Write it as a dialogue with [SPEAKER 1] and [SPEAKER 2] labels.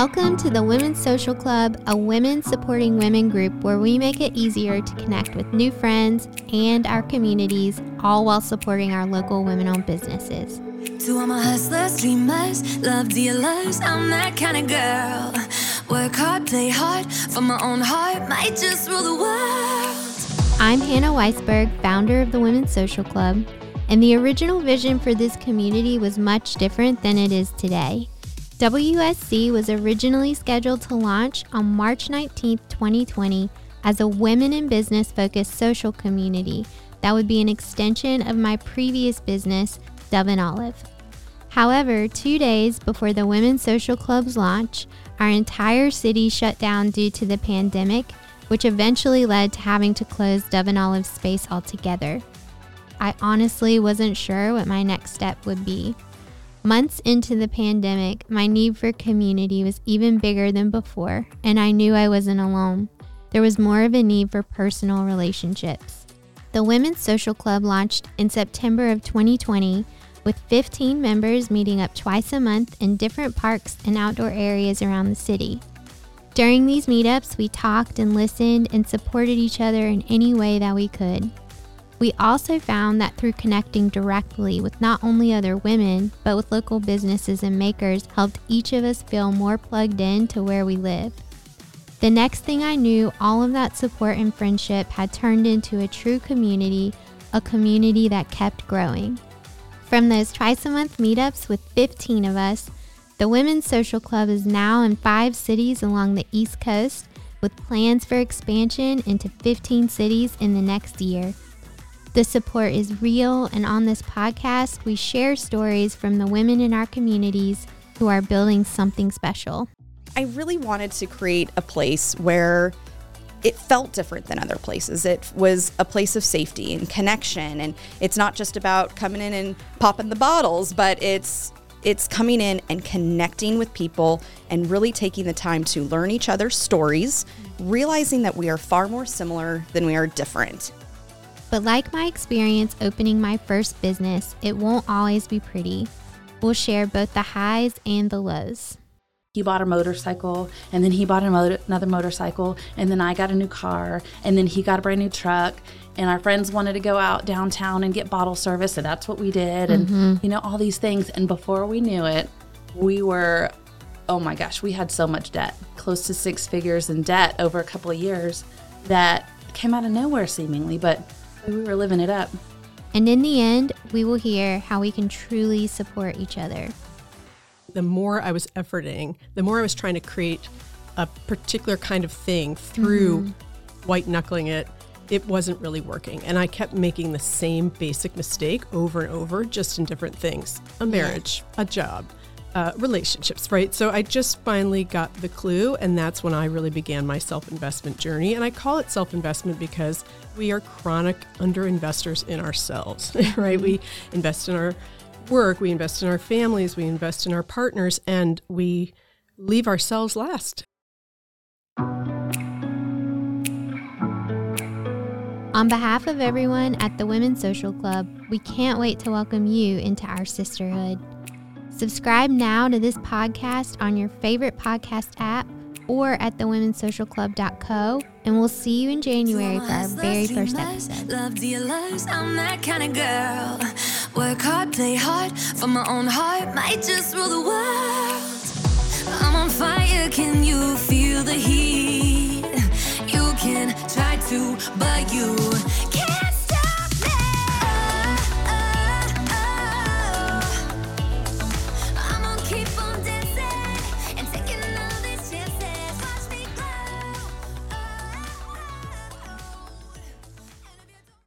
[SPEAKER 1] Welcome to the Women's Social Club, a women supporting women group where we make it easier to connect with new friends and our communities, all while supporting our local women owned businesses.
[SPEAKER 2] To all my hustlers, dreamers, love dealers, I'm that kind of girl. Work hard, play hard, for my own heart, might just rule the world.
[SPEAKER 1] I'm Hannah Weisberg, founder of the Women's Social Club, and the original vision for this community was much different than it is today. WSC was originally scheduled to launch on March 19, 2020, as a women in business focused social community that would be an extension of my previous business, Dove and Olive. However, two days before the Women's Social Club's launch, our entire city shut down due to the pandemic, which eventually led to having to close Dove and Olive's space altogether. I honestly wasn't sure what my next step would be. Months into the pandemic, my need for community was even bigger than before, and I knew I wasn't alone. There was more of a need for personal relationships. The Women's Social Club launched in September of 2020 with 15 members meeting up twice a month in different parks and outdoor areas around the city. During these meetups, we talked and listened and supported each other in any way that we could. We also found that through connecting directly with not only other women, but with local businesses and makers helped each of us feel more plugged in to where we live. The next thing I knew, all of that support and friendship had turned into a true community, a community that kept growing. From those twice a month meetups with 15 of us, the Women's Social Club is now in five cities along the East Coast with plans for expansion into 15 cities in the next year. The support is real, and on this podcast, we share stories from the women in our communities who are building something special.
[SPEAKER 3] I really wanted to create a place where it felt different than other places. It was a place of safety and connection, and it's not just about coming in and popping the bottles, but it's it's coming in and connecting with people and really taking the time to learn each other's stories, realizing that we are far more similar than we are different.
[SPEAKER 1] But like my experience opening my first business, it won't always be pretty. We'll share both the highs and the lows.
[SPEAKER 4] He bought a motorcycle, and then he bought another motorcycle, and then I got a new car, and then he got a brand new truck. And our friends wanted to go out downtown and get bottle service, and that's what we did, and mm-hmm. you know, all these things. And before we knew it, we were, oh my gosh, we had so much debt, close to six figures in debt over a couple of years that came out of nowhere seemingly, but we were living it up.
[SPEAKER 1] And in the end, we will hear how we can truly support each other.
[SPEAKER 5] The more I was efforting, the more I was trying to create a particular kind of thing through mm-hmm. white knuckling it, it wasn't really working. And I kept making the same basic mistake over and over, just in different things a marriage, yeah. a job, uh, relationships, right? So I just finally got the clue, and that's when I really began my self investment journey. And I call it self investment because we are chronic under investors in ourselves, right? We invest in our work, we invest in our families, we invest in our partners, and we leave ourselves last.
[SPEAKER 1] On behalf of everyone at the Women's Social Club, we can't wait to welcome you into our sisterhood. Subscribe now to this podcast on your favorite podcast app or at thewomensocialclub.co, and we'll see you in January for our very first episode. Love I'm that kind of girl. Work hard, play hard, for my own heart, might just rule the world. I'm on fire, can you feel the heat? You can try to, but you